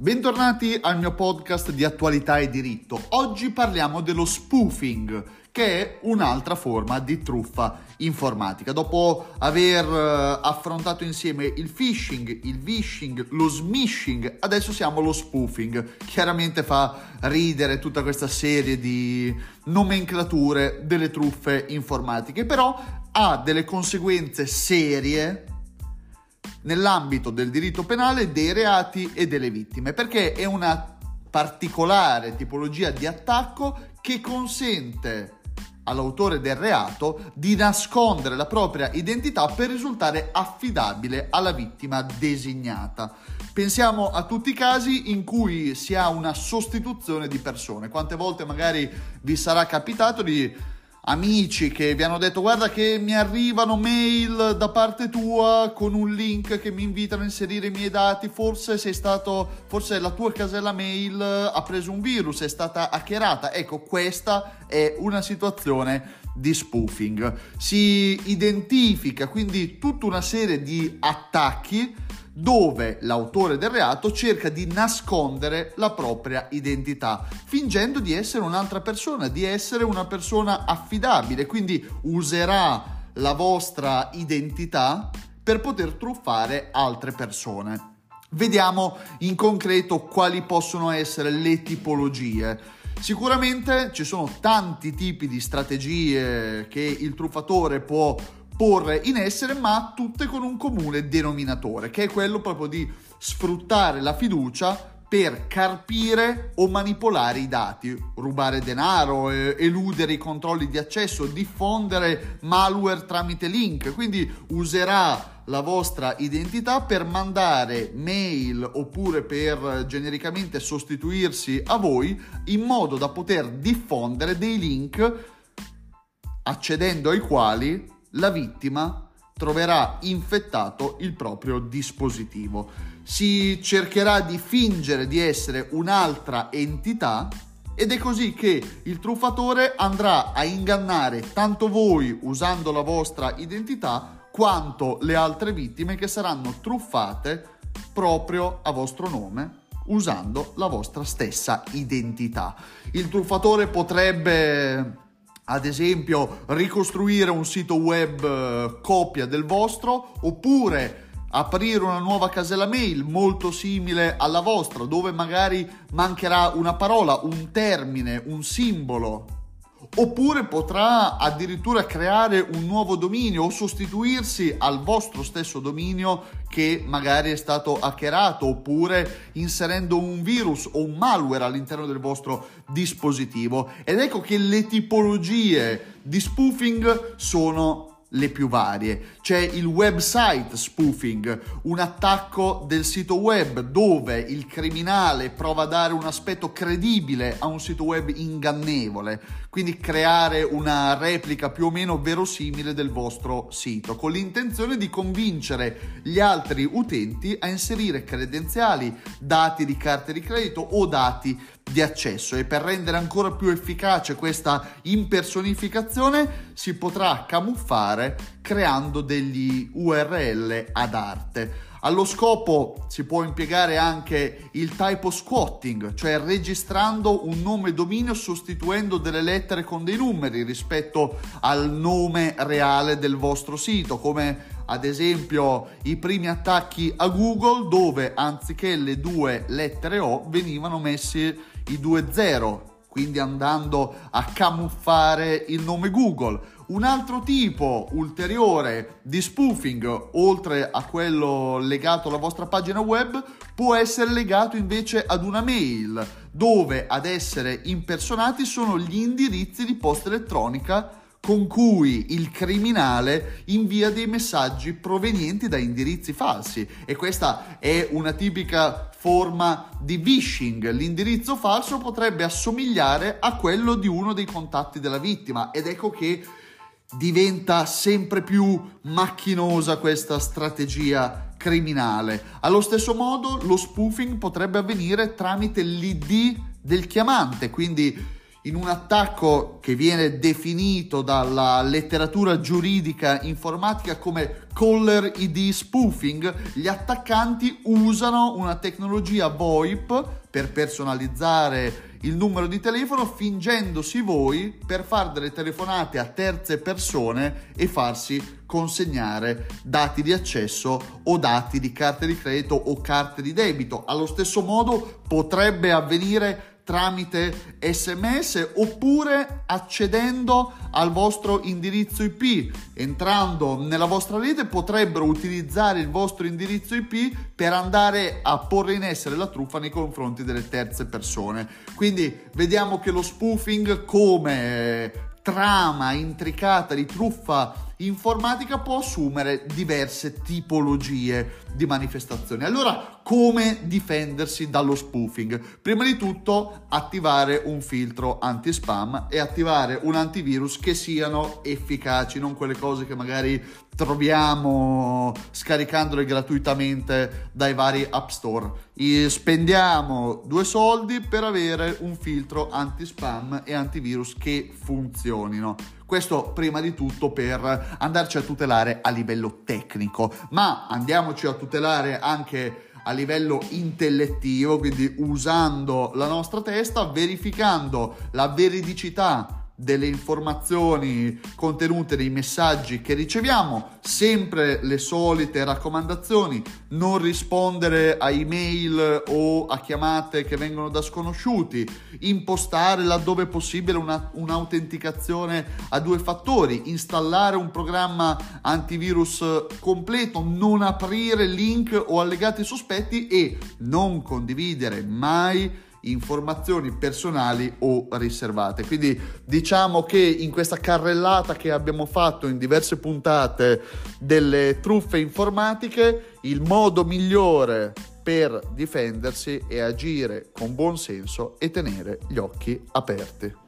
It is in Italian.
Bentornati al mio podcast di attualità e diritto. Oggi parliamo dello spoofing, che è un'altra forma di truffa informatica. Dopo aver eh, affrontato insieme il phishing, il vishing, lo smishing, adesso siamo allo spoofing. Chiaramente fa ridere tutta questa serie di nomenclature delle truffe informatiche, però ha delle conseguenze serie nell'ambito del diritto penale dei reati e delle vittime, perché è una particolare tipologia di attacco che consente all'autore del reato di nascondere la propria identità per risultare affidabile alla vittima designata. Pensiamo a tutti i casi in cui si ha una sostituzione di persone. Quante volte magari vi sarà capitato di amici che vi hanno detto guarda che mi arrivano mail da parte tua con un link che mi invitano a inserire i miei dati, forse sei stato, forse la tua casella mail ha preso un virus, è stata hackerata. Ecco, questa è una situazione di spoofing. Si identifica quindi tutta una serie di attacchi dove l'autore del reato cerca di nascondere la propria identità, fingendo di essere un'altra persona, di essere una persona affidabile, quindi userà la vostra identità per poter truffare altre persone. Vediamo in concreto quali possono essere le tipologie. Sicuramente ci sono tanti tipi di strategie che il truffatore può porre in essere, ma tutte con un comune denominatore, che è quello proprio di sfruttare la fiducia per carpire o manipolare i dati, rubare denaro, eludere i controlli di accesso, diffondere malware tramite link. Quindi userà la vostra identità per mandare mail oppure per genericamente sostituirsi a voi in modo da poter diffondere dei link accedendo ai quali la vittima troverà infettato il proprio dispositivo. Si cercherà di fingere di essere un'altra entità ed è così che il truffatore andrà a ingannare tanto voi usando la vostra identità quanto le altre vittime che saranno truffate proprio a vostro nome usando la vostra stessa identità. Il truffatore potrebbe ad esempio ricostruire un sito web eh, copia del vostro oppure aprire una nuova casella mail molto simile alla vostra dove magari mancherà una parola, un termine, un simbolo oppure potrà addirittura creare un nuovo dominio o sostituirsi al vostro stesso dominio che magari è stato hackerato oppure inserendo un virus o un malware all'interno del vostro dispositivo. Ed ecco che le tipologie di spoofing sono le più varie. C'è il website spoofing, un attacco del sito web dove il criminale prova a dare un aspetto credibile a un sito web ingannevole, quindi creare una replica più o meno verosimile del vostro sito, con l'intenzione di convincere gli altri utenti a inserire credenziali, dati di carte di credito o dati di accesso e per rendere ancora più efficace questa impersonificazione si potrà camuffare creando degli URL ad arte. Allo scopo si può impiegare anche il typo squatting, cioè registrando un nome dominio sostituendo delle lettere con dei numeri rispetto al nome reale del vostro sito, come ad esempio i primi attacchi a Google dove anziché le due lettere O venivano messi i due zero, quindi andando a camuffare il nome Google. Un altro tipo ulteriore di spoofing, oltre a quello legato alla vostra pagina web, può essere legato invece ad una mail, dove ad essere impersonati sono gli indirizzi di posta elettronica con cui il criminale invia dei messaggi provenienti da indirizzi falsi e questa è una tipica forma di phishing. L'indirizzo falso potrebbe assomigliare a quello di uno dei contatti della vittima ed ecco che diventa sempre più macchinosa questa strategia criminale. Allo stesso modo lo spoofing potrebbe avvenire tramite l'ID del chiamante, quindi in un attacco che viene definito dalla letteratura giuridica informatica come caller ID spoofing, gli attaccanti usano una tecnologia VoIP per personalizzare il numero di telefono fingendosi voi per fare delle telefonate a terze persone e farsi consegnare dati di accesso o dati di carte di credito o carte di debito. Allo stesso modo potrebbe avvenire tramite sms oppure accedendo al vostro indirizzo IP. Entrando nella vostra rete potrebbero utilizzare il vostro indirizzo IP per andare a porre in essere la truffa nei confronti delle terze persone. Quindi vediamo che lo spoofing come trama intricata di truffa informatica può assumere diverse tipologie di manifestazioni. Allora, come difendersi dallo spoofing? Prima di tutto, attivare un filtro anti-spam e attivare un antivirus che siano efficaci, non quelle cose che magari troviamo scaricandole gratuitamente dai vari app store. E spendiamo due soldi per avere un filtro anti-spam e antivirus che funzionino. Questo prima di tutto per andarci a tutelare a livello tecnico, ma andiamoci a tutelare anche a livello intellettivo, quindi usando la nostra testa, verificando la veridicità delle informazioni contenute nei messaggi che riceviamo, sempre le solite raccomandazioni, non rispondere a email o a chiamate che vengono da sconosciuti, impostare laddove possibile una, un'autenticazione a due fattori, installare un programma antivirus completo, non aprire link o allegati sospetti e non condividere mai informazioni personali o riservate. Quindi diciamo che in questa carrellata che abbiamo fatto in diverse puntate delle truffe informatiche, il modo migliore per difendersi è agire con buon senso e tenere gli occhi aperti.